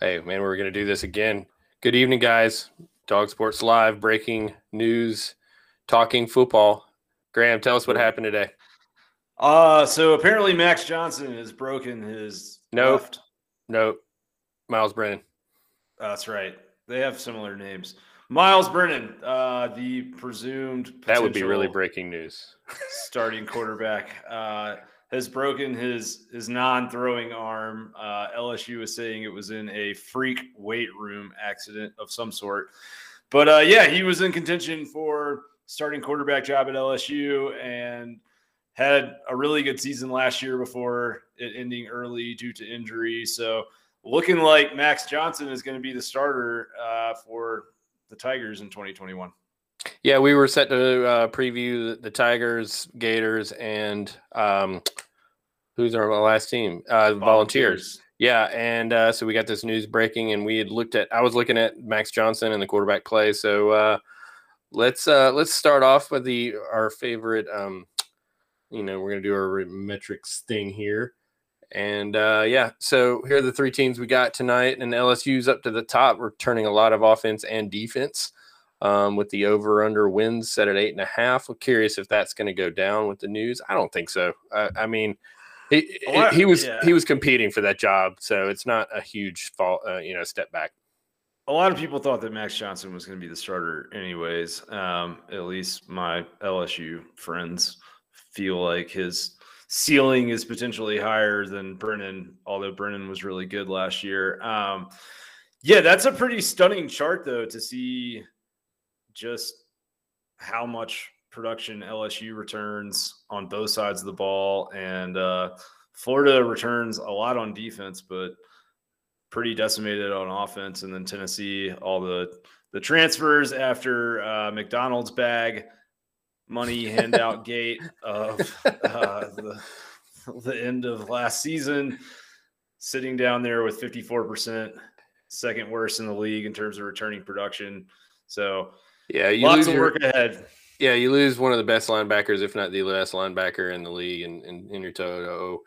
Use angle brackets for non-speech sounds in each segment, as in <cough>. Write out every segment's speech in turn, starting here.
Hey, man, we're going to do this again. Good evening, guys. Dawg Sports Live, breaking news, talking football. Graham, tell us what happened today. Uh, so apparently Max Johnson has broken his Nope. left. Nope. Miles Brennan. That's right. They have similar names. Miles Brennan, uh, the presumed That would be really breaking news. <laughs> starting quarterback, uh, has broken his his non-throwing arm. Uh, LSU is saying it was in a freak weight room accident of some sort. But uh, yeah, he was in contention for starting quarterback job at LSU and had a really good season last year before it ending early due to injury. So looking like Max Johnson is going to be the starter uh, for the Tigers in 2021. Yeah, we were set to uh, preview the, Tigers, Gators, and um, who's our last team? Uh, volunteers. Yeah, and uh, so we got this news breaking, and we had looked at. I was looking at Max Johnson and the quarterback play. So uh, let's uh, let's start off with the our favorite. Um, you know, we're gonna do our metrics thing here, and uh, yeah. So here are the three teams we got tonight, and LSU's up to the top, returning a lot of offense and defense. Um, with the over under wins set at eight and a half. I'm curious if that's going to go down with the news. I don't think so. I, I mean, he, lot- he was yeah. he was competing for that job, so it's not a huge fall, uh, you know, step back. A lot of people thought that Max Johnson was going to be the starter, anyways. Um, at least my LSU friends feel like his ceiling is potentially higher than Brennan, although Brennan was really good last year. Um, yeah, that's a pretty stunning chart, though, to see just how much production LSU returns on both sides of the ball. And uh, Florida returns a lot on defense, but pretty decimated on offense. And then Tennessee, all the the transfers after uh, McDonald's bag money <laughs> handout gate of uh, the, the end of last season, sitting down there with 54%, second worst in the league in terms of returning production. So Yeah, you lots lose of your- work ahead. Yeah, you lose one of the best linebackers, if not the best linebacker in the league, in, in, in your Toto.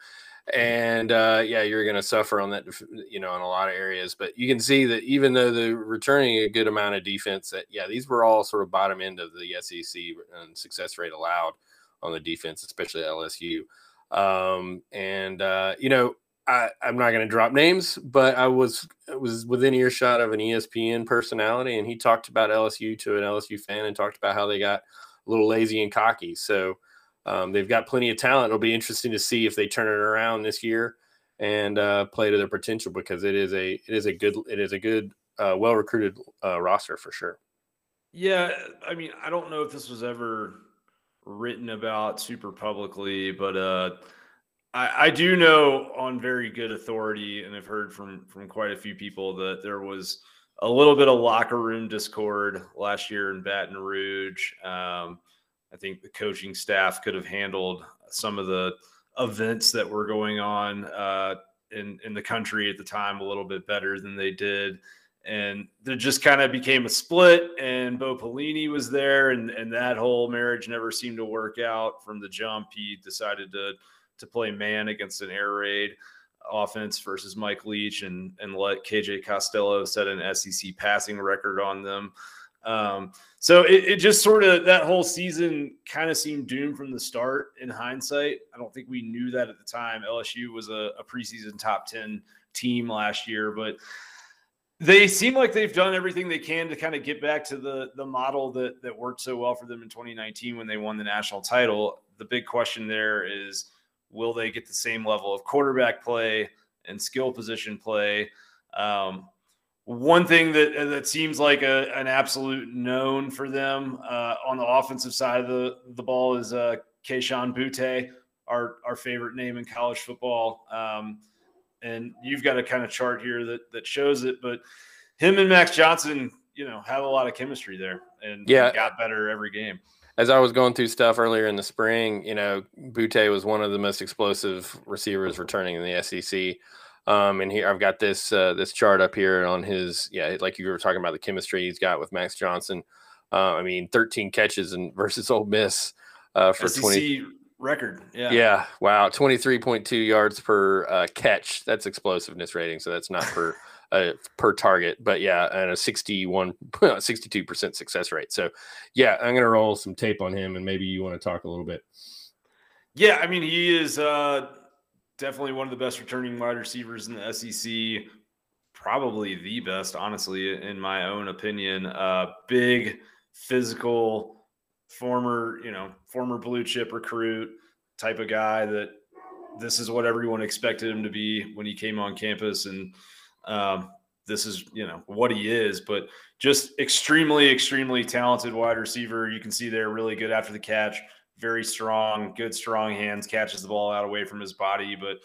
And uh, yeah, you're going to suffer on that, you know, in a lot of areas. But you can see that even though they're returning a good amount of defense, that yeah, these were all sort of bottom end of the SEC and success rate allowed on the defense, especially LSU. Um, and uh, you know, I, I'm not going to drop names, but I was was within earshot of an ESPN personality, and he talked about LSU to an LSU fan and talked about how they got a little lazy and cocky. So um, they've got plenty of talent. It'll be interesting to see if they turn it around this year and uh, play to their potential because it is a it is a good it is a good uh, well recruited uh, roster for sure. Yeah, I mean, I don't know if this was ever written about super publicly, but uh, I, I do know on very good authority, and I've heard from from quite a few people that there was a little bit of locker room discord last year in Baton Rouge. Um, I think the coaching staff could have handled some of the events that were going on uh, in in the country at the time a little bit better than they did and there just kind of became a split and Bo Pelini was there and and that whole marriage never seemed to work out from the jump he decided to to play man against an air raid offense versus Mike Leach and and let KJ Costello set an SEC passing record on them um, so it, it just sort of that whole season kind of seemed doomed from the start in hindsight. I don't think we knew that at the time. LSU was a, a preseason top 10 team last year, but they seem like they've done everything they can to kind of get back to the the model that that worked so well for them in 2019 when they won the national title. The big question there is will they get the same level of quarterback play and skill position play? Um, one thing that that seems like a, an absolute known for them uh, on the offensive side of the, the ball is uh, Kayshon Boutte, our our favorite name in college football. Um, and you've got a kind of chart here that that shows it, but him and Max Johnson, you know, have a lot of chemistry there, and Yeah. got better every game. As I was going through stuff earlier in the spring, you know, Boutte was one of the most explosive receivers returning in the SEC. Um, and here I've got this uh, this chart up here on his yeah, like you were talking about the chemistry he's got with Max Johnson. Uh, I mean, 13 catches and <laughs> versus Ole Miss uh, for SEC 20. record, yeah, Yeah, wow, 23.2 yards per uh, catch. That's explosiveness rating, so that's not per <laughs> uh, per target. But yeah, and a 61, <laughs> 62% success rate. So yeah, I'm going to roll some tape on him and maybe you want to talk a little bit. Yeah, I mean, he is uh, definitely one of the best returning wide receivers in the SEC. Probably the best, honestly, in my own opinion. Uh, big, physical, former, you know, former blue chip recruit type of guy that this is what everyone expected him to be when he came on campus. And um, this is, you know, what he is, but just extremely, extremely talented wide receiver. You can see they're really good after the catch, very strong, good, strong hands, catches the ball out away from his body. But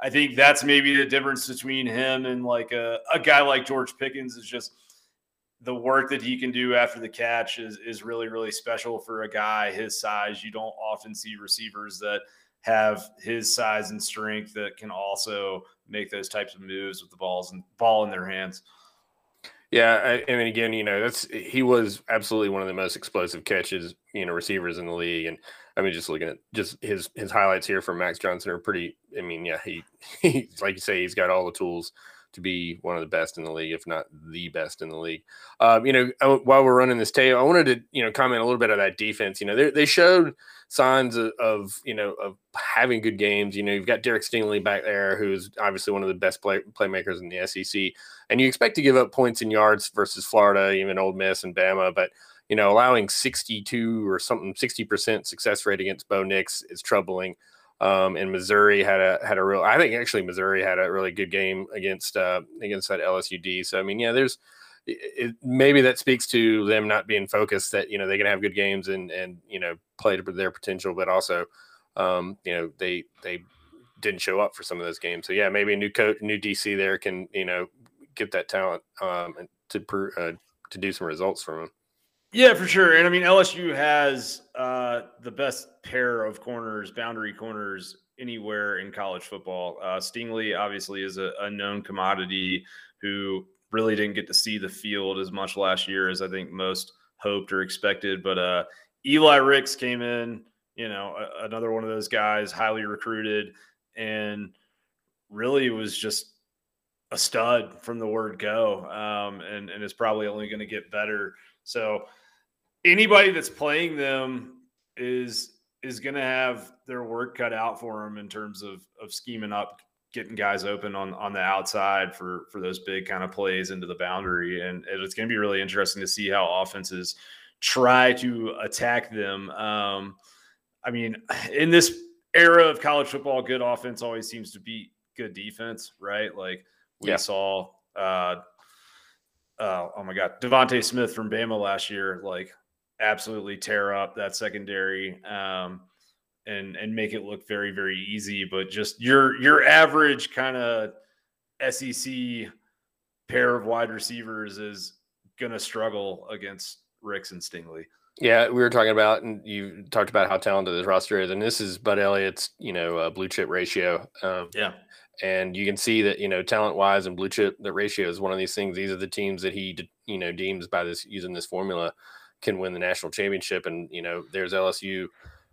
I think that's maybe the difference between him and like a, a guy like George Pickens is just the work that he can do after the catch is is really really special for a guy his size. You don't often see receivers that have his size and strength that can also make those types of moves with the balls and ball in their hands. Yeah, I, I, mean, again, you know, that's he was absolutely one of the most explosive catches, you know, receivers in the league, and I mean, just looking at just his his highlights here from Max Johnson are pretty. I mean, yeah, he <laughs> he like you say, he's got all the tools to be one of the best in the league, if not the best in the league. Um, you know, uh, while we're running this tape, I wanted to you know comment a little bit on that defense. You know, they, they showed signs of, of, you know of having good games. You know, you've got Derek Stingley back there, who's obviously one of the best play, playmakers in the SEC, and you expect to give up points and yards versus Florida, even Ole Miss and Bama, but you know, allowing 62 or something, 60% success rate against Bo Nix is troubling. Um, and Missouri had a had a real. I think actually Missouri had a really good game against uh, against that LSUD. So I mean, yeah, there's it, maybe that speaks to them not being focused that you know they can have good games and and you know play to their potential, but also um, you know they they didn't show up for some of those games. So yeah, maybe a new coach, new DC there can you know get that talent um, to uh, to do some results from them. Yeah, for sure. And I mean, LSU has uh, the best pair of corners, boundary corners anywhere in college football. Uh, Stingley obviously is a, a, known commodity who really didn't get to see the field as much last year as I think most hoped or expected. But uh, Eli Ricks came in, you know, a, another one of those guys, highly recruited, and really was just a stud from the word go, um, and and is probably only going to get better. So anybody that's playing them is is going to have their work cut out for them in terms of of scheming up getting guys open on on the outside for for those big kind of plays into the boundary. And it's going to be really interesting to see how offenses try to attack them. Um, i mean in this era of college football good offense always seems to beat good defense right? Like we yeah. saw uh, uh, oh my god DeVonta smith from bama last year like absolutely tear up that secondary um, and and make it look very very easy. But just your your average kind of SEC pair of wide receivers is going to struggle against Ricks and Stingley. Yeah, we were talking about, and you talked about how talented this roster is, and this is Bud Elliott's, you know, blue chip ratio. Um, yeah, and you can see that you know talent wise and blue chip the ratio is one of these things. These are the teams that he, you know, deems by this using this formula can win the national championship. And you know, there's LSU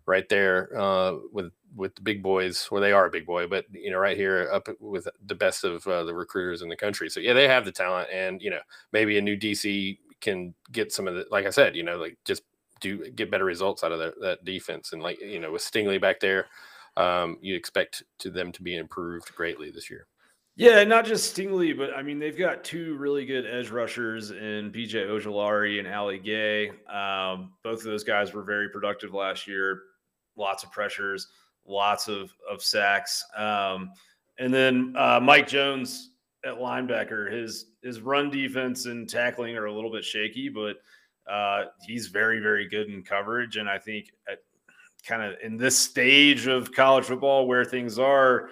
right there uh, with with the big boys, where they are a big boy, but you know, right here up with the best of uh, the recruiters in the country. So yeah, they have the talent, and you know, maybe a new DC can get some of the, like I said, you know, like just do get better results out of that, that defense, and like you know, with Stingley back there, um, you expect to them to be improved greatly this year. Yeah, not just Stingley, but I mean they've got two really good edge rushers in BJ Ojulari and Ali Gaye. Um, both of those guys were very productive last year. Lots of pressures, lots of of sacks, um, and then uh, Mike Jones at linebacker. His his run defense and tackling are a little bit shaky, but uh, he's very very good in coverage. And I think at kind of in this stage of college football where things are,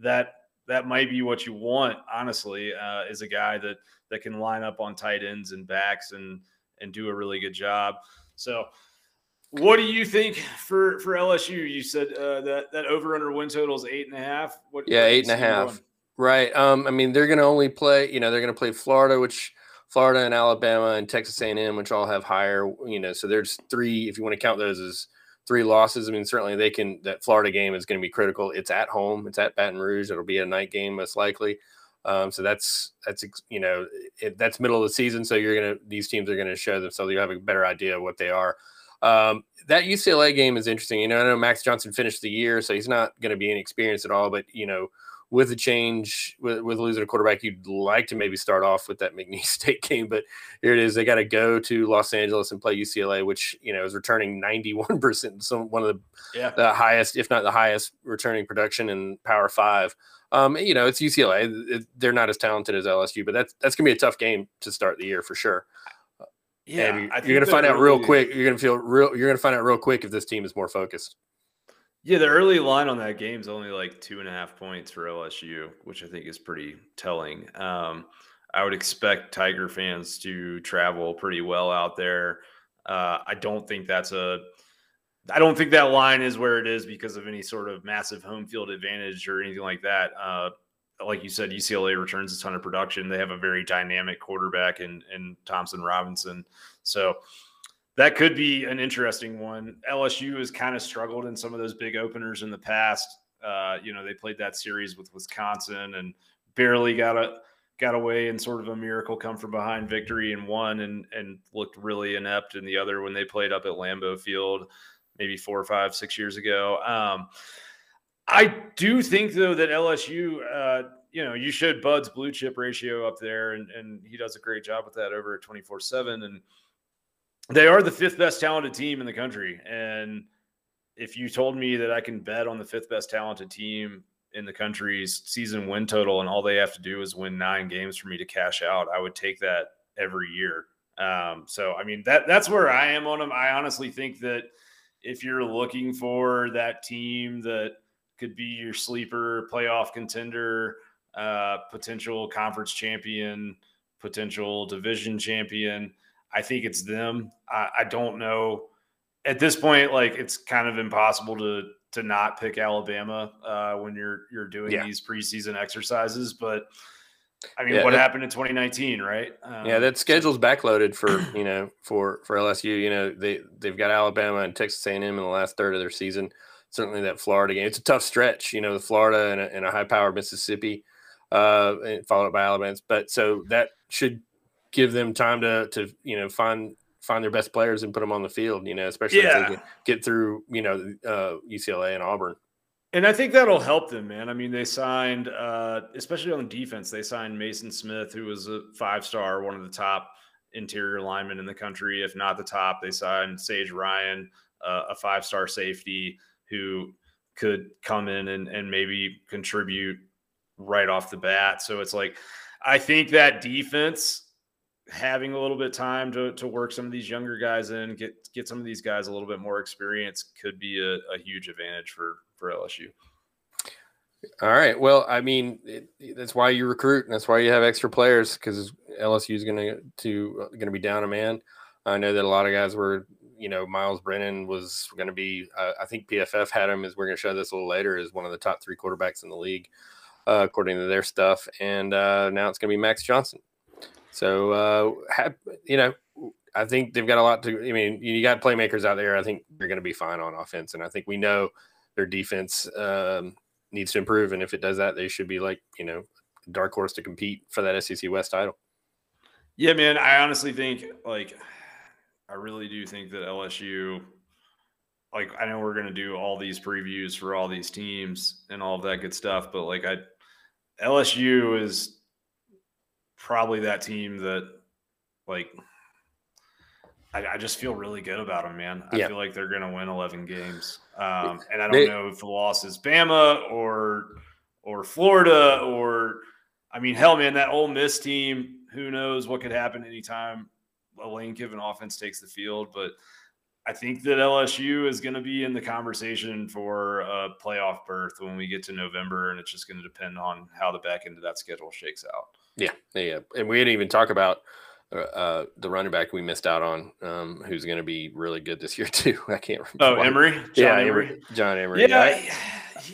that that might be what you want, honestly, uh, is a guy that that can line up on tight ends and backs and and do a really good job. So, what do you think for for LSU? You said uh, that that over under win total is eight and a half. What, yeah, eight and a half. Going? Right. Um, I mean, they're going to only play. You know, they're going to play Florida, which Florida and Alabama and Texas A&M, which all have higher. You know, so there's three. If you want to count those as three losses. I mean, certainly they can. That Florida game is going to be critical. It's at home. It's at Baton Rouge. It'll be a night game most likely. Um, so that's that's you know it, that's middle of the season. So you're gonna these teams are gonna show themselves. You have a better idea of what they are. Um, that UCLA game is interesting. You know, I know Max Johnson finished the year, so he's not going to be inexperienced at all. But you know, with the change, with, with losing a quarterback, you'd like to maybe start off with that McNeese <laughs> State game. But here it is. They got to go to Los Angeles and play UCLA, which you know is returning 91 percent, some one of the yeah. the highest, if not the highest, returning production in Power Five. Um, you know, it's UCLA. It, they're not as talented as LSU, but that's that's gonna be a tough game to start the year for sure. Yeah, and you're, you're gonna find out real quick. You're gonna feel real. You're gonna find out real quick if this team is more focused. Yeah, the early line on that game is only like two and a half points for LSU, which I think is pretty telling. Um, I would expect Tiger fans to travel pretty well out there. Uh, I don't think that's a. I don't think that line is where it is because of any sort of massive home field advantage or anything like that. Uh, like you said, UCLA returns a ton of production. They have a very dynamic quarterback in in Thompson Robinson. So that could be an interesting one. LSU has kind of struggled in some of those big openers in the past. Uh, you know, they played that series with Wisconsin and barely got a got away in sort of a miracle come from behind victory in one and and looked really inept in the other when they played up at Lambeau Field maybe four or five, six years ago. Um, I do think though that LSU, uh, you know, you showed Bud's blue chip ratio up there, and and he does a great job with that over at twenty four seven, and they are the fifth best talented team in the country. And if you told me that I can bet on the fifth best talented team in the country's season win total, and all they have to do is win nine games for me to cash out, I would take that every year. Um, so I mean that that's where I am on them. I honestly think that if you're looking for that team that could be your sleeper playoff contender, uh, potential conference champion, potential division champion. I think it's them. I, I, don't know at this point. Like it's kind of impossible to to not pick Alabama uh, when you're you're doing yeah. these preseason exercises. But I mean, yeah, what that, happened in 2019, right? Um, yeah, that schedule's backloaded for you know for for LSU. You know they they've got Alabama and Texas A&M in the last third of their season certainly that Florida game. It's a tough stretch, you know, the Florida and a, and a high powered Mississippi, uh, followed by Alabama. But so that should give them time to, to, you know, find, find their best players and put them on the field, you know, especially yeah. if they get, through, you know, uh, UCLA and Auburn. And I think that'll help them, man. I mean, they signed, uh, especially on defense, they signed Maason Smith, who was a five star, one of the top interior linemen in the country, if not the top. They signed Sage Ryan, uh, a five star safety who could come in and, and maybe contribute right off the bat. So it's like, I think that defense having a little bit of time to, to work some of these younger guys in, get get some of these guys a little bit more experience could be a, a huge advantage for for LSU. All right. Well, I mean, it, that's why you recruit, and that's why you have extra players because LSU is going to to going to be down a man. I know that a lot of guys were you know, Miles Brennan was going to be, uh, I think PFF had him, as we're going to show this a little later, as one of the top three quarterbacks in the league, uh, according to their stuff. And uh, now it's going to be Max Johnson. So, uh, have, you know, I think they've got a lot to, I mean, you got playmakers out there. I think they're going to be fine on offense. And I think we know their defense um, needs to improve. And if it does that, they should be like, you know, dark horse to compete for that SEC West title. Yeah, man. I honestly think like I really do think that LSU, like, I know we're going to do all these previews for all these teams and all of that good stuff, but like, I, LSU is probably that team that, like, I, I just feel really good about them, man. I yeah. feel like they're going to win 11 games. Um, and I don't they, know if the loss is Bama or, or Florida or, I mean, hell, man, that Ole Miss team, who knows what could happen anytime a Lane Kiffin offense takes the field. But I think that LSU is going to be in the conversation for a playoff berth when we get to November, and it's just going to depend on how the back end of that schedule shakes out. Yeah, yeah, and we didn't even talk about uh, uh the running back we missed out on, um, who's going to be really good this year <laughs> too. I can't remember. Oh, Emery. John yeah, Emery. John Emery. Yeah. I,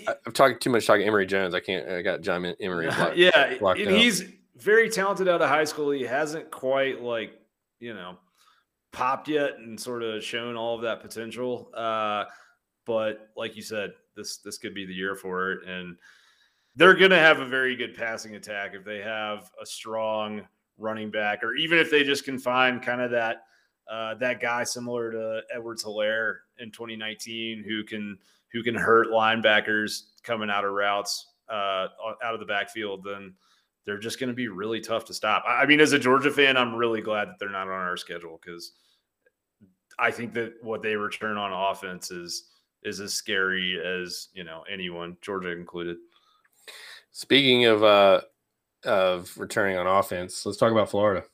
I, am talking too much talking Emory Jones. I can't. I got John Emery. Blocked, yeah, blocked he's very talented out of high school. He hasn't quite like you know, popped yet and sort of shown all of that potential. Uh, but like you said, this this could be the year for it. And they're going to have a very good passing attack if they have a strong running back, or even if they just can find kind of that uh, that guy similar to Edwards Helaire in 2019 who can who can hurt linebackers coming out of routes uh, out of the backfield, then they're just going to be really tough to stop. I mean, as a Georgia fan, I'm really glad that they're not on our schedule because I think that what they return on offense is is as scary as you know anyone, Georgia included. Speaking of uh, of returning on offense, let's talk about Florida.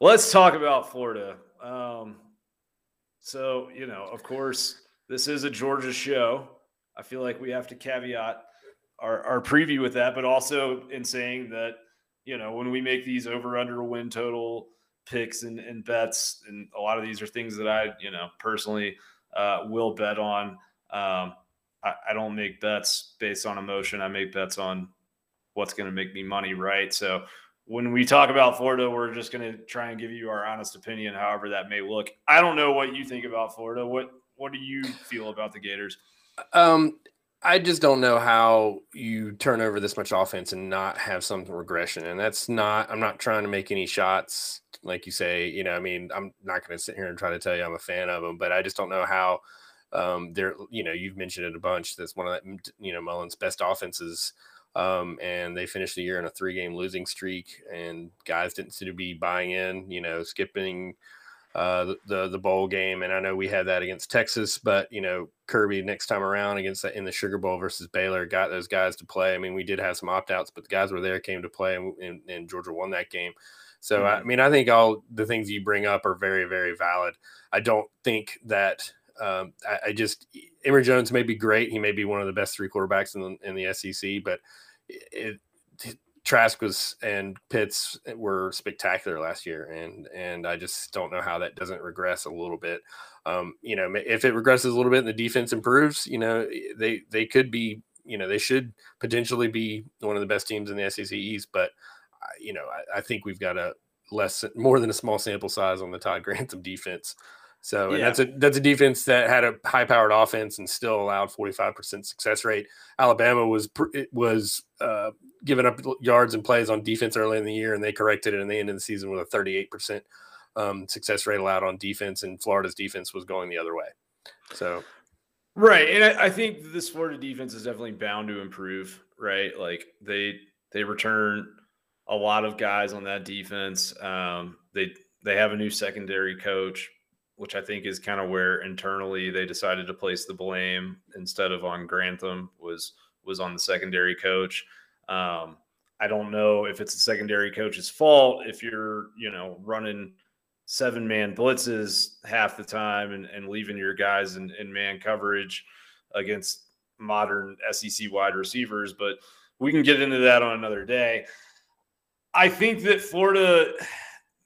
Let's talk about Florida. Um, so you know, of course, this is a Georgia show. I feel like we have to caveat our, our preview with that, but also in saying that, you know, when we make these over under win total picks and, and bets, and a lot of these are things that I, you know, personally uh, will bet on. Um, I, I don't make bets based on emotion. I make bets on what's going to make me money, right? So when we talk about Florida, we're just going to try and give you our honest opinion, however that may look. I don't know what you think about Florida. What what do you feel about the Gators? Um, I just don't know how you turn over this much offense and not have some regression. And that's not, I'm not trying to make any shots, like you say. You know, I mean, I'm not going to sit here and try to tell you I'm a fan of them, but I just don't know how um, they're, you know, you've mentioned it a bunch. That's one of that, you know, Mullen's best offenses. Um, and they finished the year in a three game losing streak, and guys didn't seem to be buying in, you know, skipping uh, the the bowl game, and I know we had that against Texas, but you know Kirby next time around against the, in the Sugar Bowl versus Baylor got those guys to play. I mean, we did have some opt outs, but the guys were there, came to play, and, and, and Georgia won that game. So mm-hmm. I mean, I think all the things you bring up are very very valid. I don't think that. Um, I, I, just Emory Jones may be great. He may be one of the best three quarterbacks in the, in the SEC, but it, Trask was and Pitts were spectacular last year, and and I just don't know how that doesn't regress a little bit. Um, you know, if it regresses a little bit and the defense improves, you know, they they could be, you know, they should potentially be one of the best teams in the SEC East. But you know, I, I think we've got a less more than a small sample size on the Todd <laughs> Grantham defense. So, and that's a that's a defense that had a high powered offense and still allowed 45% success rate. Alabama was was uh, giving up yards and plays on defense early in the year, and they corrected it, and they ended the season with a 38% um, success rate allowed on defense, and Florida's defense was going the other way. So, right, and I, I think this Florida defense is definitely bound to improve. Right, like they they return a lot of guys on that defense. Um, they they have a new secondary coach which I think is kind of where internally they decided to place the blame instead of on Grantham was was on the secondary coach. Um, I don't know if it's the secondary coach's fault if you're you know running seven man blitzes half the time and, and leaving your guys in, in man coverage against modern SEC wide receivers, but we can get into that on another day. I think that Florida,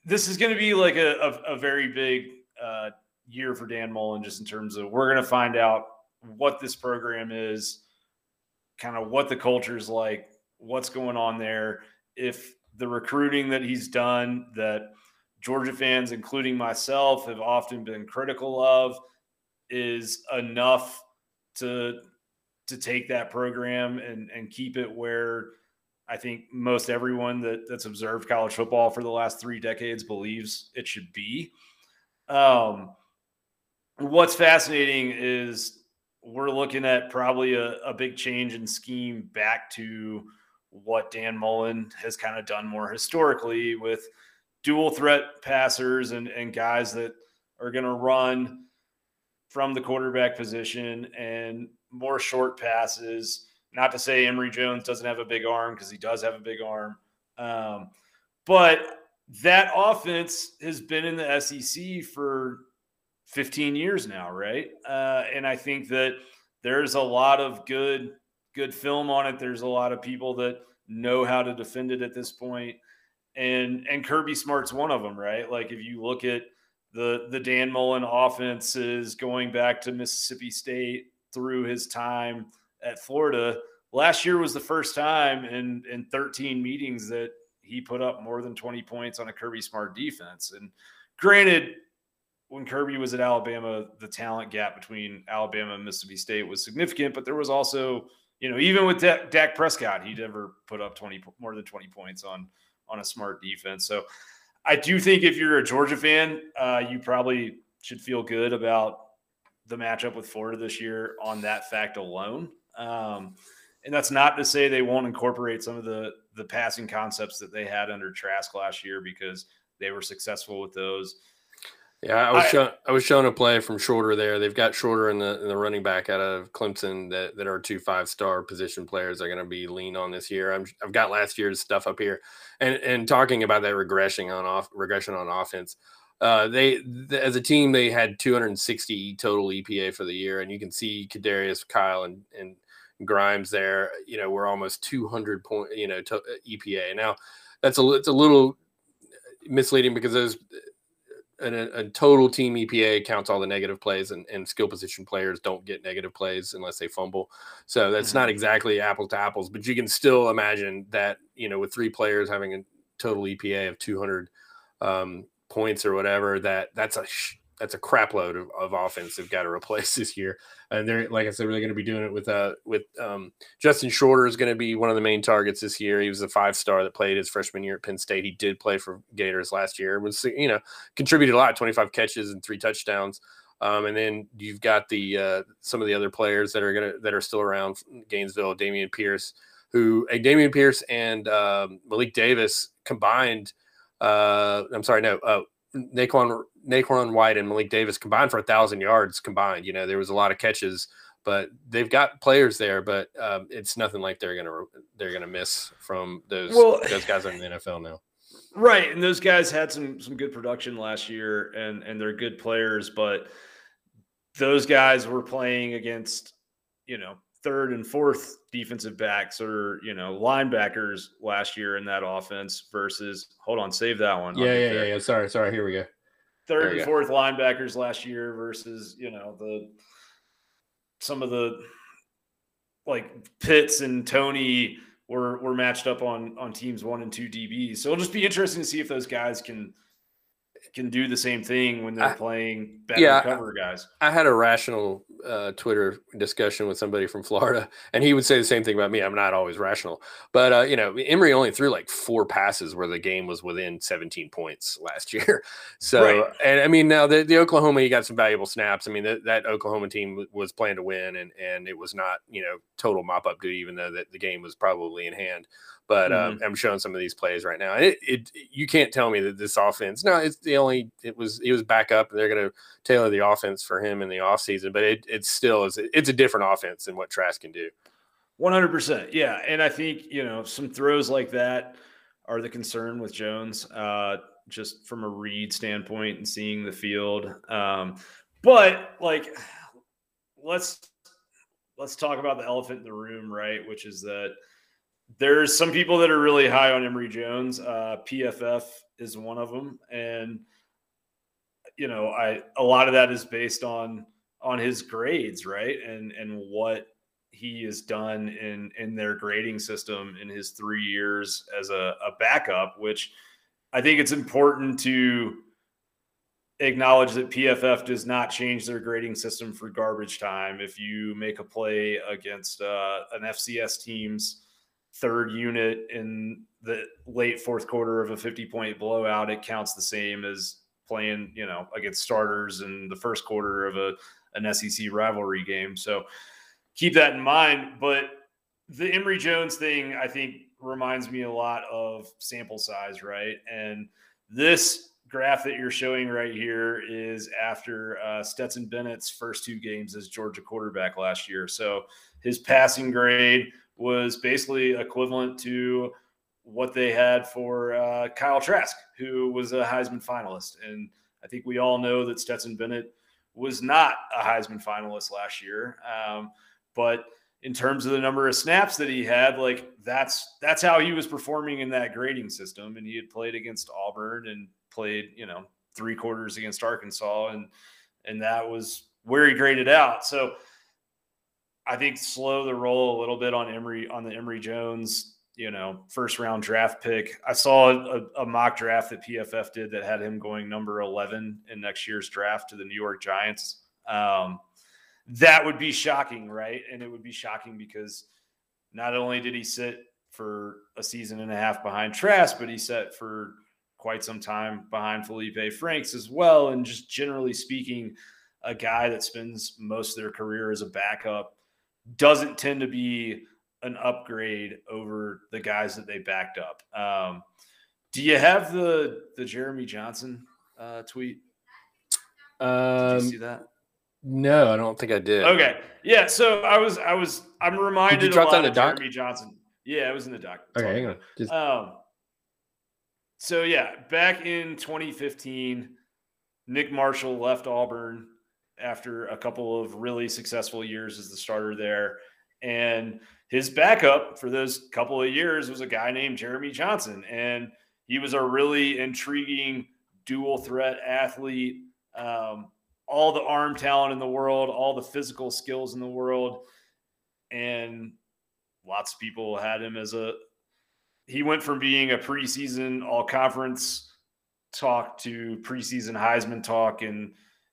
this is going to be like a, a, a very big uh, year for Dan Mullen, just in terms of we're going to find out what this program is, kind of what the culture is like, what's going on there. If the recruiting that he's done, that Georgia fans, including myself, have often been critical of, is enough to to take that program and and keep it where I think most everyone that that's observed college football for the last three decades believes it should be. Um, what's fascinating is we're looking at probably a, a big change in scheme back to what Dan Mullen has kind of done more historically with dual threat passers and, and guys that are going to run from the quarterback position and more short passes. Not to say Emory Jones doesn't have a big arm because he does have a big arm. Um, but that offense has been in the SEC for 15 years now, right? Uh, and I think that there's a lot of good good film on it. There's a lot of people that know how to defend it at this point. And and Kirby Smart's one of them, right? Like if you look at the the Dan Mullen offenses going back to Mississippi State through his time at Florida, last year was the first time in in 13 meetings that he put up more than 20 points on a Kirby Smart defense. And granted, when Kirby was at Alabama, the talent gap between Alabama and Mississippi State was significant, but there was also, you know, even with Dak, Prescott, he never put up 20 more than 20 points on on a smart defense. So I do think if you're a Georgia fan, uh, you probably should feel good about the matchup with Florida this year on that fact alone. Um, and that's not to say they won't incorporate some of the the passing concepts that they had under Trask last year because they were successful with those. Yeah, I was I, shown, I was shown a play from Shorter there. They've got Shorter in the in the running back out of Clemson that, that are two five star position players. They're going to be lean on this year. I'm, I've got last year's stuff up here, and and talking about that regression on off regression on offense. Uh, they, as a team they had 260 total EPA for the year, and you can see Kadarius, Kyle, and and Grimes there. You know, we're almost 200 point. You know, to, uh, EPA. Now that's a it's a little misleading because those a, a, total team EPA counts all the negative plays, and, and skill position players don't get negative plays unless they fumble. So that's mm-hmm. not exactly apples to apples, but you can still imagine that you know with three players having a total EPA of 200 um, points or whatever, that that's a that's a crap load of, of offense they've got to replace <laughs> this year. And they're like I said, they're going to be doing it with uh with um, Justin Shorter is going to be one of the main targets this year. He was a five star that played his freshman year at Penn State. He did play for Gators last year. Was you know contributed a lot, twenty five catches and three touchdowns. Um, and then you've got the uh, some of the other players that are gonna that are still around Gainesville, Dameon Pierce, who a Dameon Pierce and um, Malik Davis combined. Uh, I'm sorry, no, uh, Naquan Nay'Quan Wright and Malik Davis combined for a thousand yards combined. You know, there was a lot of catches, but they've got players there, but um, it's nothing like they're gonna they're gonna miss from those well, those guys in the NFL now. Right, and those guys had some some good production last year, and and they're good players, but those guys were playing against you know third and fourth defensive backs or you know linebackers last year in that offense versus hold on save that one yeah yeah, yeah yeah sorry sorry here we go third and fourth linebackers last year versus you know the some of the like Pitts and Toney were were matched up on on teams one and two DBs. So it'll just be interesting to see if those guys can can do the same thing when they're I, playing better yeah, cover guys. I had a rational uh, Twitter discussion with somebody from Florida, and he would say the same thing about me. I'm not always rational, but uh, you know, Emory only threw like four passes where the game was within 17 points last <laughs> year. So, right. and I mean, now the, the Oklahoma, he got some valuable snaps. I mean, that, that Oklahoma team was playing to win, and and it was not you know total mop up duty, even though that the game was probably in hand. But um, mm-hmm. I'm showing some of these plays right now. It, it you can't tell me that this offense. No, it's the only. It was it was back up, and they're going to tailor the offense for him in the offseason. But it it still is. It's a different offense than what Trask can do. 100%. Yeah, and I think you know some throws like that are the concern with Jones, uh, just from a read standpoint and seeing the field. Um, but like, let's let's talk about the elephant in the room, right? Which is that there's some people that are really high on Emory Jones. Uh, PFF is one of them, and you know, I a lot of that is based on on his grades, right, and and what he has done in in their grading system in his three years as a, a backup. Which I think it's important to acknowledge that PFF does not change their grading system for garbage time. If you make a play against uh, an FCS team's third unit in the late fourth quarter of a 50 point blowout, it counts the same as playing, you know, against starters in the first quarter of a an SEC rivalry game. So keep that in mind. But the Emory Jones thing, I think, reminds me a lot of sample size, right? And this graph that you're showing right here is after uh, Stetson Bennett's first two games as Georgia quarterback last year. So his passing grade was basically equivalent to what they had for uh, Kyle Trask, who was a Heisman finalist. And I think we all know that Stetson Bennett was not a Heisman finalist last year. Um, but in terms of the number of snaps that he had, like that's that's how he was performing in that grading system. And he had played against Auburn and played, you know, three quarters against Arkansas, and and that was where he graded out. So I think slow the roll a little bit on Emory on the Emory Jones, you know, first round draft pick. I saw a, a, mock draft that PFF did that had him going number 11 in next year's draft to the New York Giants. Um, that would be shocking, right? And it would be shocking because not only did he sit for a season and a half behind Trask, but he sat for quite some time behind Feleipe Franks as well. And just generally speaking, a guy that spends most of their career as a backup doesn't tend to be an upgrade over the guys that they backed up. Um, do you have the the Jeremy Johnson uh, tweet? Um, did you see that? No, I don't think I did. Okay, yeah. So I was, I was, I'm reminded Did you drop that in of the doc? Jeremy Johnson. Yeah, it was in the doc. It's Okay, hang on. Just, Um, so yeah, back in 2015, Nick Marshall left Auburn after a couple of really successful years as the starter there, and his backup for those couple of years was a guy named Jeremy Johnson, and he was a really intriguing dual threat athlete. Um, all the arm talent in the world, all the physical skills in the world, and lots of people had him as a he went from being a preseason all conference talk to preseason Heisman talk. And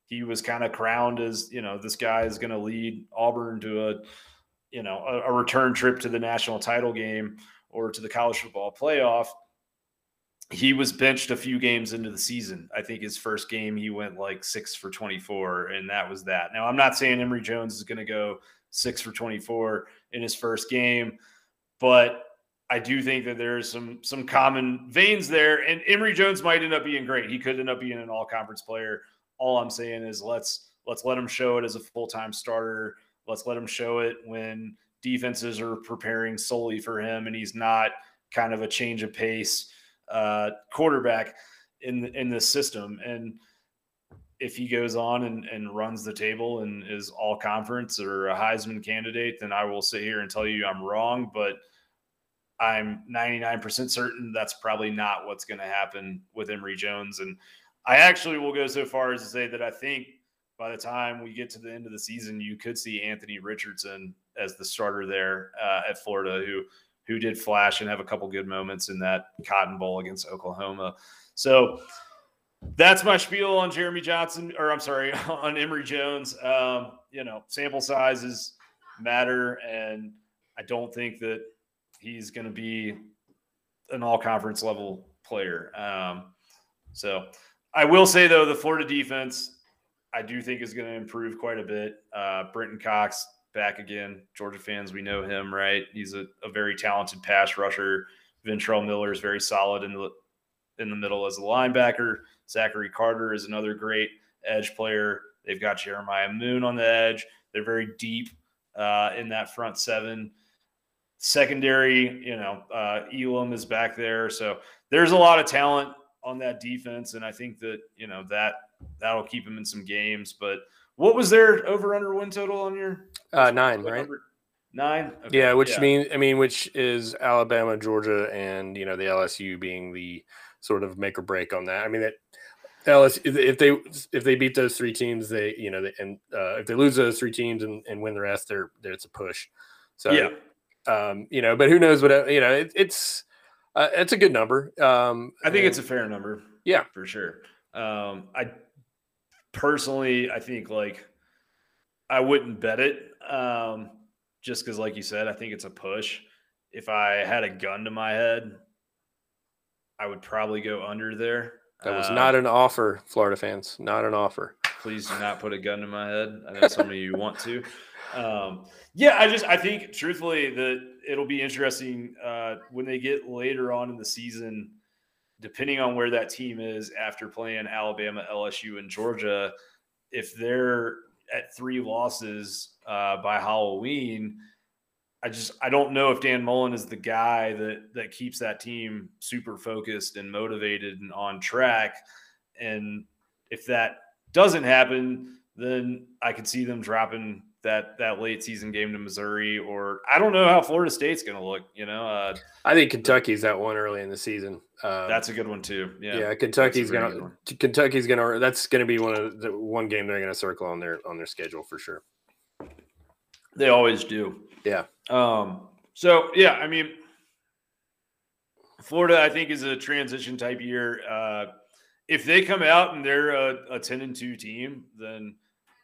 he was kind of crowned as, you know, this guy is going to lead Auburn to a, you know, a, a return trip to the national title game or to the college football playoff. He was benched a few games into the season. I think his first game, he went like six for 24, and that was that. Now, I'm not saying Emory Jones is going to go six for 24 in his first game, but I do think that there's some some common veins there, and Emory Jones might end up being great. He could end up being an all conference player. All I'm saying is let's let's let him show it as a full time starter. Let's let him show it when defenses are preparing solely for him, and he's not kind of a change of pace uh, quarterback in in this system. And if he goes on and, and runs the table and is all conference or a Heisman candidate, then I will sit here and tell you I'm wrong. But I'm 99% certain that's probably not what's going to happen with Emory Jones. And I actually will go so far as to say that I think by the time we get to the end of the season, you could see Anthony Richardson as the starter there uh, at Florida, who who did flash and have a couple good moments in that Cotton Bowl against Oklahoma. So that's my spiel on Jeremy Johnson, or I'm sorry, <laughs> on Emory Jones. Um, you know, sample sizes matter, and I don't think that he's going to be an all conference level player. Um, so I will say though, the Florida defense, I do think is going to improve quite a bit. Uh, Brenton Cox back again. Georgia fans, we know him, right? He's a, a very talented pass rusher. Ventrell Miller is very solid in the in the middle as a linebacker. Zachary Carter is another great edge player. They've got Jeremiah Moon on the edge. They're very deep uh, in that front seven secondary, you know, uh, Elam is back there. So there's a lot of talent on that defense. And I think that, you know, that that'll keep them in some games. But what was their over under win total on your uh, nine, right? Nine? Okay. Yeah, which Yeah. mean I mean, which is Alabama, Georgia, and you know the LSU being the sort of make or break on that. I mean that LSU if- they if they beat those three teams, they you know they, and uh, if they lose those three teams and, and win the rest, they're, they it's a push. So yeah. um, you know, but who knows what you know? It, it's uh, it's a good number. Um, I think and- it's a fair number. Yeah. for sure. Um, I personally, I think like I wouldn't bet it, um, just because, like you said, I think it's a push. If I had a gun to my head, I would probably go under there. that was Uh, not an offer, Florida fans. Not an offer. please do not put a gun to my head. I know some of you want to. <laughs> Um, yeah, I just I think truthfully that it'll be interesting uh, when they get later on in the season, depending on where that team is after playing Alabama, LSU, and Georgia. If they're at three losses uh, by Halloween, I just I don't know if Dan Mullen is the guy that that keeps that team super focused and motivated and on track. And if that doesn't happen, then I could see them dropping that that late season game to Missouri, or I don't know how Florida State's going to look. You know, uh, I think Kentucky's that one early in the season. Um, that's a good one too. Yeah, yeah, Kentucky's gonna. Kentucky's gonna that's gonna be one of the one game they're gonna circle on their on their schedule for sure. they always do. Yeah. Um. So yeah, I mean, Florida, I think, is a transition type year. Uh, if they come out and they're a, a ten and two team, then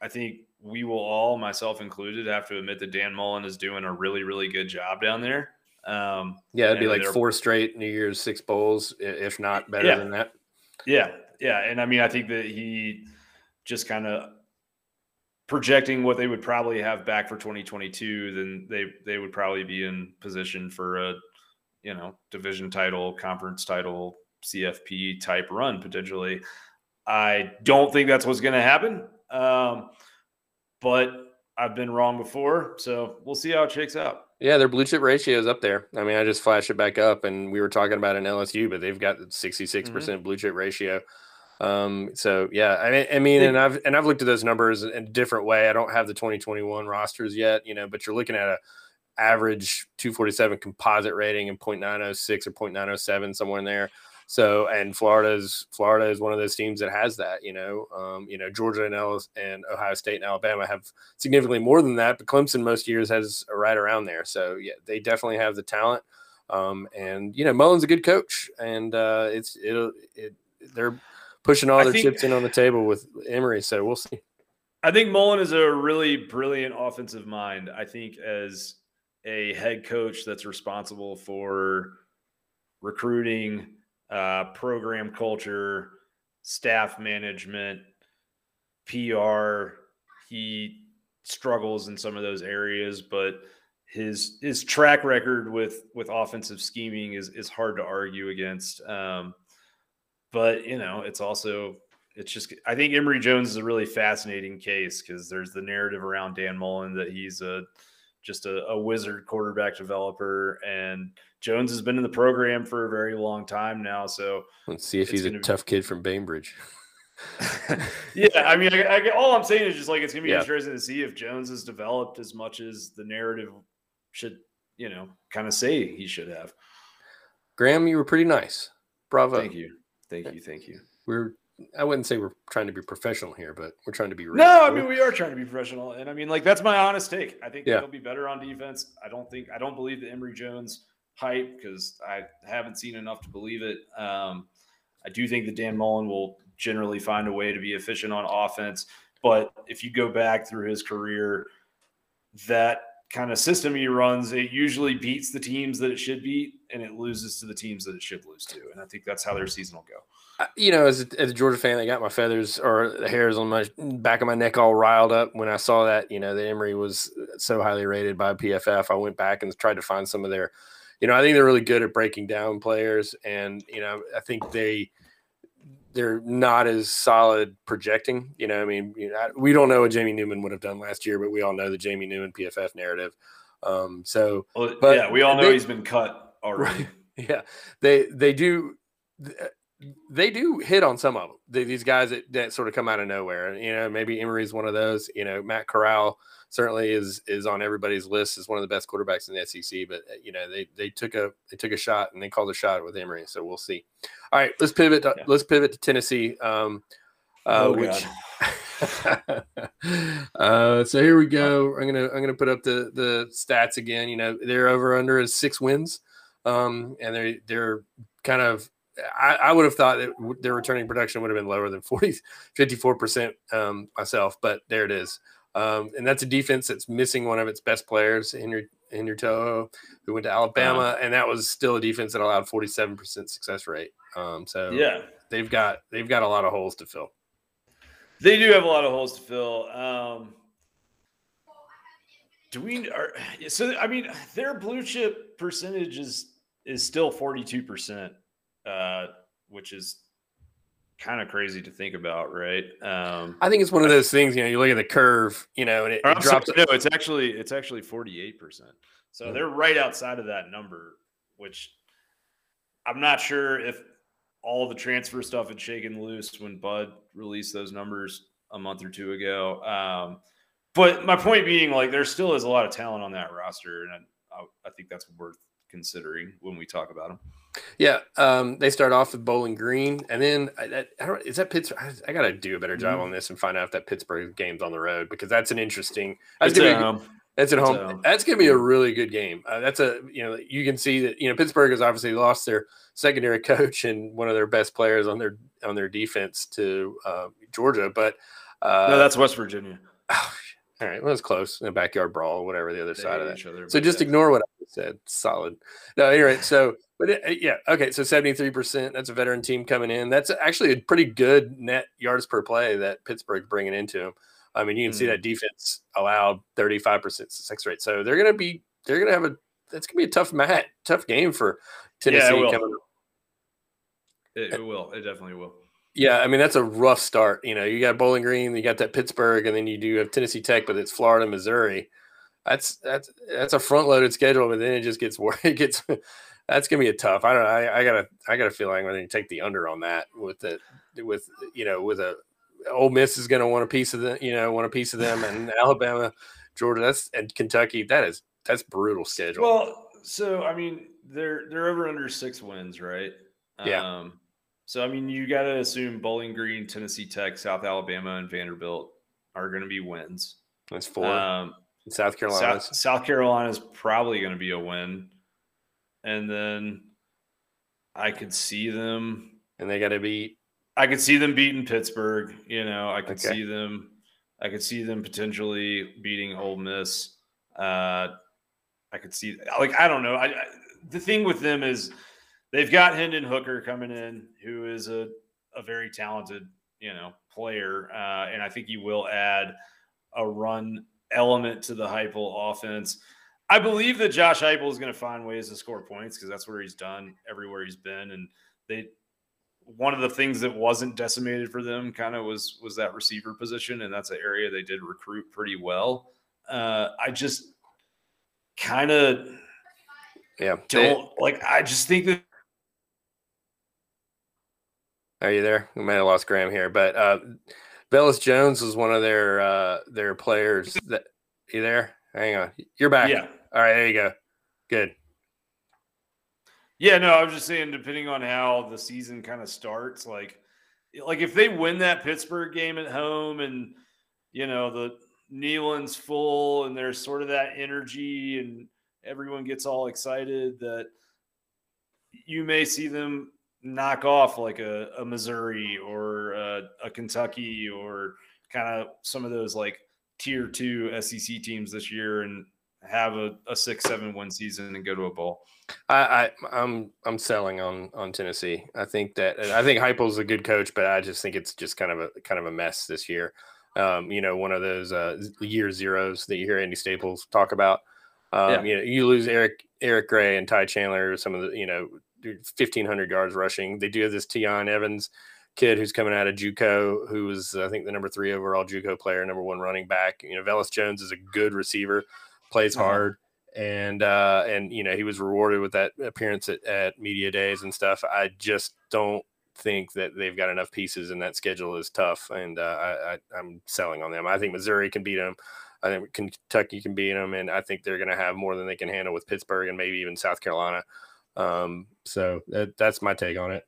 I think we will all, myself included, have to admit that Dan Mullen is doing a really, really good job down there. Um, yeah, it'd be like four straight New Year's Six bowls, if not better yeah. than that. Yeah, yeah, and I mean, I think that he just kind of projecting what they would probably have back for 2022, then they they would probably be in position for a you know division title, conference title, CFP type run potentially. I don't think that's what's going to happen, um, but I've been wrong before, so we'll see how it shakes out. Yeah, their blue chip ratio is up there. I mean, I just flashed it back up, and we were talking about an LSU, but they've got 66 mm-hmm. percent blue chip ratio. Um, so yeah, I mean, I mean, and I've and I've looked at those numbers in a different way. I don't have the 2021 rosters yet, you know, but you're looking at a average 247 composite rating and 0.906 or 0.907 somewhere in there. So, and Florida's Florida is one of those teams that has that. You know, um, you know Georgia and LSU and Ohio State and Alabama have significantly more than that, but Clemson most years has right around there. So, yeah, they definitely have the talent. Um, and you know, Mullen's a good coach, and uh, it's it'll it they're pushing all their think, chips in on the table with Emory. So we'll see. I think Mullen is a really brilliant offensive mind. I think as a head coach that's responsible for recruiting, uh, program culture, staff management, PR. He struggles in some of those areas, but his his track record with with offensive scheming is is hard to argue against. Um, but you know, it's also it's just I think Emory Jones is a really fascinating case because there's the narrative around Dan Mullen that he's a just a, a, wizard quarterback developer. And Jones has been in the program for a very long time now. So let's see if he's a be... tough kid from Bainbridge. <laughs> yeah, I mean, I, I, all I'm saying is just like it's gonna be yeah. interesting to see if Jones has developed as much as the narrative should, you know, kind of say he should have. Graham, you were pretty nice. Bravo. Thank you. Thank you. Thank you. We're I wouldn't say we're trying to be professional here, but we're trying to be real. No, I mean we are trying to be professional, and I mean like that's my honest take. I think yeah. they'll be better on defense. I don't think I don't believe that Emory Jones hype because I haven't seen enough to believe it. Um, I do think that Dan Mullen will generally find a way to be efficient on offense, but if you go back through his career, that kind of system he runs, it usually beats the teams that it should beat, and it loses to the teams that it should lose to. And I think that's how their season will go you know, as a, as a Georgia fan, I got my feathers or the hairs on my back of my neck all riled up when I saw that. You know, that Emory was so highly rated by PFF. I went back and tried to find some of their. You know, I think they're really good at breaking down players, and you know, I think they they're not as solid projecting. You know, I mean, you know, we don't know what Jamie Newman would have done last year, but we all know the Jamie Newman PFF narrative. Um, so, well, but yeah, we all know they, he's been cut already. Right, <laughs> yeah, they they do they do hit on some of them. these guys that, that sort of come out of nowhere. You know, maybe Emory's one of those. You know, Matt Corral certainly is is on everybody's list as one of the best quarterbacks in the SEC. But uh, you know, they they took a they took a shot and they called a shot with Emory. So we'll see. All right, let's pivot. To, yeah. Let's pivot to Tennessee. Um, uh, oh, which. <laughs> uh, so here we go. I'm gonna I'm gonna put up the the stats again. You know, they're over under is six wins, um, and they they're kind of I, I, would have thought that their returning production would have been lower than 40, 54% um, myself, but there it is. Um, and that's a defense that's missing one of its best players, Henry Henry Toho, who went to Alabama, uh-huh. and that was still a defense that allowed 47% success rate. Um, so yeah, they've got they've got a lot of holes to fill. They do have a lot of holes to fill. Um, do we are so? I mean, their blue chip percentage is is still 42 percent uh, which is kind of crazy to think about, right? Um, I think it's one of those things. You know, you look at the curve, you know, and it, it drops. Sorry, no, it's actually it's actually forty eight percent. So mm-hmm. they're right outside of that number, which I'm not sure if all the transfer stuff had shaken loose when Bud released those numbers a month or two ago. Um, but my point being, like, there still is a lot of talent on that roster, and I, I think that's worth considering when we talk about them. Yeah, um, they start off with Bowling Green, and then I, I don't. Is that Pittsburgh? I, I got to do a better job mm-hmm. on this and find out if that Pittsburgh game's on the road because that's an interesting. That's it's gonna be, That's at home. that's gonna be a really good game. Uh, that's a you know you can see that you know Pittsburgh has obviously lost their secondary <laughs> coach and one of their best players on their on their defense to uh, Georgia, but uh, no, that's West Virginia. Oh, All right. Well, it's close. A backyard brawl, whatever the other They side of that. other, So just yeah. ignore what I said. Solid. No, anyway. So, but it, yeah, okay. So seventy three percent. That's a veteran team coming in. That's actually a pretty good net yards per play that Pittsburgh's bringing into them. I mean, you can see Mhm. that defense allowed thirty five percent success rate. So they're gonna be they're gonna have a that's gonna be a tough mat tough game for Tennessee will. coming. up. It, it will. It definitely will. Yeah, I mean that's a rough start. You know, you got Bowling Green, you got that Pittsburgh, and then you do have Tennessee Tech, but it's Florida, Missouri. That's that's that's a front loaded schedule, but then it just gets <laughs> worse. It gets that's gonna be a tough. I don't know. I, I gotta I gotta feel like I'm gonna take the under on that with the with you know with a Ole Miss is gonna want a piece of the you know want a piece of them, and <laughs> Alabama, Georgia, that's and Kentucky. That is that's brutal schedule. Well, so I mean, they're they're over under six wins, right? Yeah. Um, so I mean, you got to assume Bowling Green, Tennessee Tech, South Alabama, and Vanderbilt are going to be wins. that's four. Um, South Carolina. South, South Carolina is probably going to be a win, and then I could see them. and they got to beat. I could see them beating Pittsburgh. You know, I could Okay. see them. I could see them potentially beating Ole Miss. Uh, I could see like I don't know. I, I the thing with them is they've got Hendon Hooker coming in, who is a a very talented you know player, uh, and I think he will add a run element to the Heupel offense. I believe that Josh Heupel is going to find ways to score points because that's where he's done everywhere he's been, and they one of the things that wasn't decimated for them kind of was was that receiver position, and that's an area they did recruit pretty well. Uh, I just kind of Yeah. don't like. I just think that Are you there? We may have lost Graham here, but uh Velus Jones was one of their uh their players <laughs> that you there? Hang on. You're back. yeah, All right, there you go. Good. yeah. No, I was just saying, depending on how the season kind of starts, like like if they win that Pittsburgh game at home, and you know the Neyland's full, and there's sort of that energy, and everyone gets all excited that you may see them knock off like a, a Missouri or a, a Kentucky or kind of some of those like tier two SEC teams this year and have a, a six, seven win season and go to a bowl. I, I I'm I'm selling on on Tennessee. I think that I think Heupel's a good coach, but I just think it's just kind of a kind of a mess this year. Um, you know, one of those uh, year zeros that you hear Andy Staples talk about. Um, Yeah. You know, you lose Eric Eric Gray and Ty Chandler, some of the you know, fifteen hundred yards rushing. They do have this Tiyon Evans kid who's coming out of JUCO, who was I think the number three overall JUCO player, number one running back. You know, Velus Jones is a good receiver, plays Uh-huh. hard and uh and you know he was rewarded with that appearance at, at media days and stuff i just don't think that they've got enough pieces and that schedule is tough and uh, I, I i'm selling on them i think missouri can beat them i think kentucky can beat them and i think they're going to have more than they can handle with pittsburgh and maybe even south carolina um so that, that's my take on it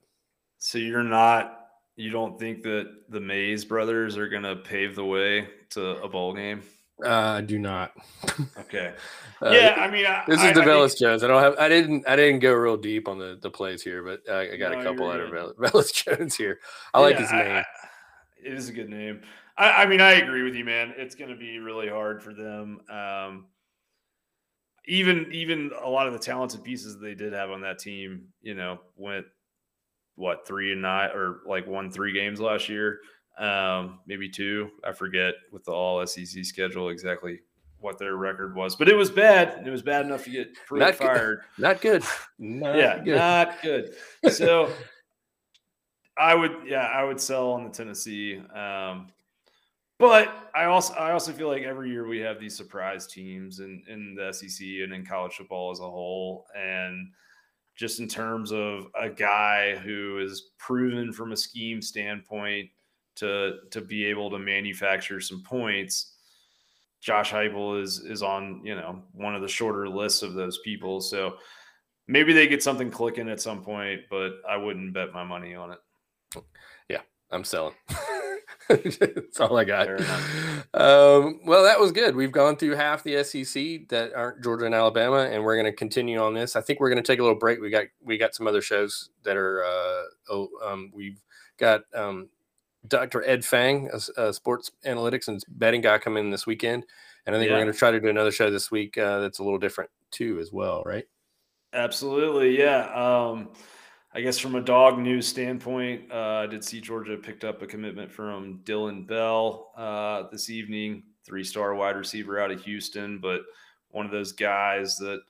So you're not, you don't think that the Mays brothers are going to pave the way to a bowl game? uh, i do not <laughs> Okay. Uh, yeah. I mean, I, This is I DeVellis Jones. I don't have. I didn't. I didn't go real deep on the the plays here, but I, I got No, a couple out of good. Velus <laughs> Jones here. I like his name. it is a good name. I, I mean, I agree with you, man. It's going to be really hard for them. Um, even even a lot of the talented pieces they did have on that team, you know, went what three and nine or like won three games last year, um, maybe two. I forget with the all SEC schedule exactly what their record was, but it was bad. It was bad enough to get Pruitt Not good. fired. Not good. Not yeah, good. not good. So <laughs> I would, yeah, I would sell on the Tennessee. Um, but I also, I also feel like every year we have these surprise teams in in the SEC and in college football as a whole, and just in terms of a guy who is proven from a scheme standpoint to to be able to manufacture some points. Josh Heupel is is on you know one of the shorter lists of those people, so maybe they get something clicking at some point, but I wouldn't bet my money on it. Yeah, I'm selling. <laughs> <laughs> That's all I got. Um, well, that was good. We've gone through half the SEC that aren't Georgia and Alabama, and we're going to continue on this. I think we're going to take a little break. We got we got some other shows that are uh, oh, um, we've got um, Dr. Ed Feng, a, a, sports analytics and betting guy, coming in this weekend, and I think yeah. we're going to try to do another show this week uh, that's a little different too, as well, right? Absolutely, yeah. I guess from a dog news standpoint, uh, I did see Georgia picked up a commitment from Dillon Bell uh, this evening, three-star wide receiver out of Houston, but one of those guys that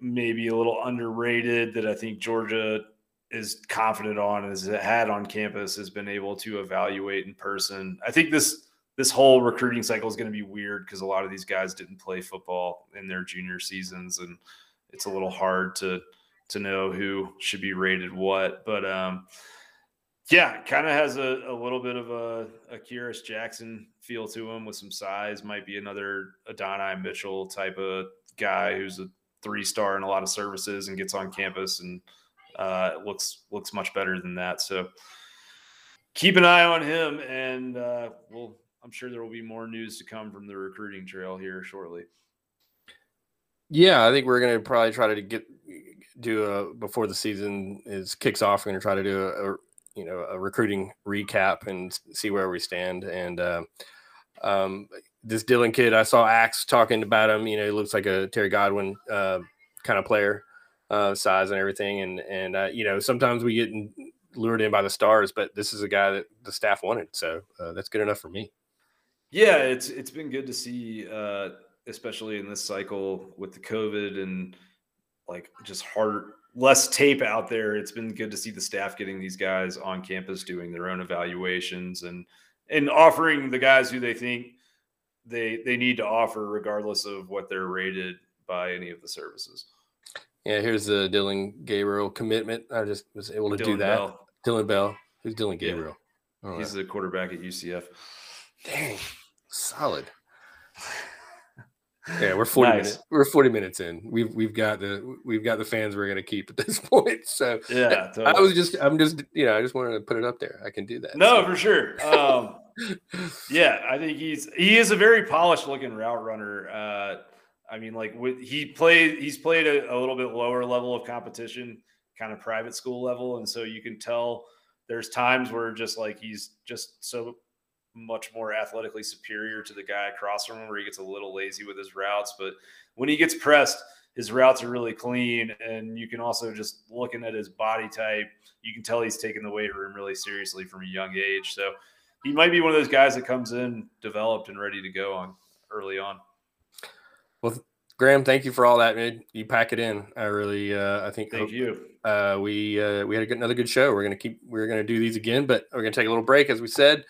maybe a little underrated that I think Georgia is confident on as it had on campus has been able to evaluate in person. I think this this whole recruiting cycle is going to be weird because a lot of these guys didn't play football in their junior seasons and it's a little hard to to know who should be rated what. But um yeah, kind of has a, a little bit of a, a Kearis Jackson feel to him with some size. Might be another Adonai Mitchell type of guy who's a three star in a lot of services and gets on campus and uh, looks looks much better than that. So keep an eye on him, and uh, we'll. I'm sure there will be more news to come from the recruiting trail here shortly. Yeah, I think we're going to probably try to get do a before the season is kicks off. We're going to try to do a, a, you know a recruiting recap and see where we stand. And uh, um, this Dillon kid, I saw Axe talking about him. You know, he looks like a Terry Godwin uh, kind of player, uh, size and everything. And and uh, you know, sometimes we get lured in by the stars, but this is a guy that the staff wanted, so uh, that's good enough for me. Yeah, it's it's been good to see, uh, especially in this cycle with the COVID and like just hard less tape out there. It's been good to see the staff getting these guys on campus doing their own evaluations and and offering the guys who they think they they need to offer regardless of what they're rated by any of the services. Yeah, here's the Dillon Gabriel commitment. I just was able to Dillon do that. Bell. Dillon Bell. Who's Dillon Gabriel? Yeah. He's right. the quarterback at UCF. Dang, solid. Yeah, we're forty nice. minutes. We're forty minutes in. We've we've got the we've got the fans we're gonna keep at this <laughs> point. So yeah, totally. I was just I'm just you know I just wanted to put it up there. I can do that. No, so. for sure. Um, <laughs> yeah, I think he's he is a very polished looking route runner. Uh, I mean, like with, he played he's played a, a little bit lower level of competition, kind of private school level, and so you can tell there's times where just like he's just so much more athletically superior to the guy across from him where he gets a little lazy with his routes but when he gets pressed his routes are really clean and you can also just looking at his body type you can tell he's taking the weight room really seriously from a young age so he might be one of those guys that comes in developed and ready to go on early on. Well, Graham, thank you for all that, man. You pack it in. I really, uh, I think. Thank hope, you. Uh, we uh, we had a good, another good show. We're gonna keep. We're gonna do these again, but we're gonna take a little break, as we said.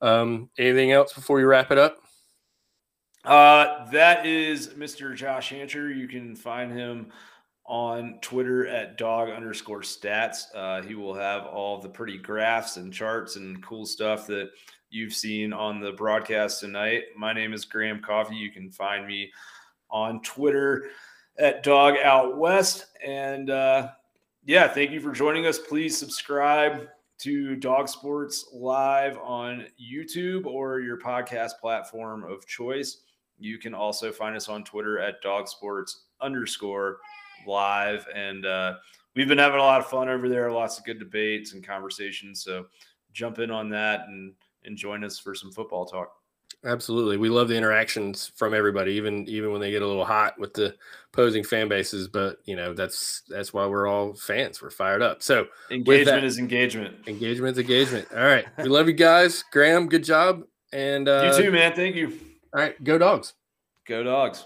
Um, anything else before we wrap it up? Uh, that is Mr. Josh Hancher. You can find him on Twitter at dog underscore stats. Uh, he will have all the pretty graphs and charts and cool stuff that you've seen on the broadcast tonight. My name is Graham Coffee. You can find me on Twitter at dog out west. And uh, yeah, thank you for joining us. Please subscribe to Dawg Sports Live on YouTube or your podcast platform of choice. You can also find us on Twitter at dog sports underscore live. And uh, we've been having a lot of fun over there, lots of good debates and conversations. So jump in on that and, and join us for some football talk. Absolutely. We love the interactions from everybody, even even when they get a little hot with the opposing fan bases. But you know, that's that's why we're all fans. We're fired up. So engagement that, is engagement. Engagement is engagement. All right. we love you guys. Graham, good job. And uh, you too, man. Thank you. All right. Go dogs. Go dogs.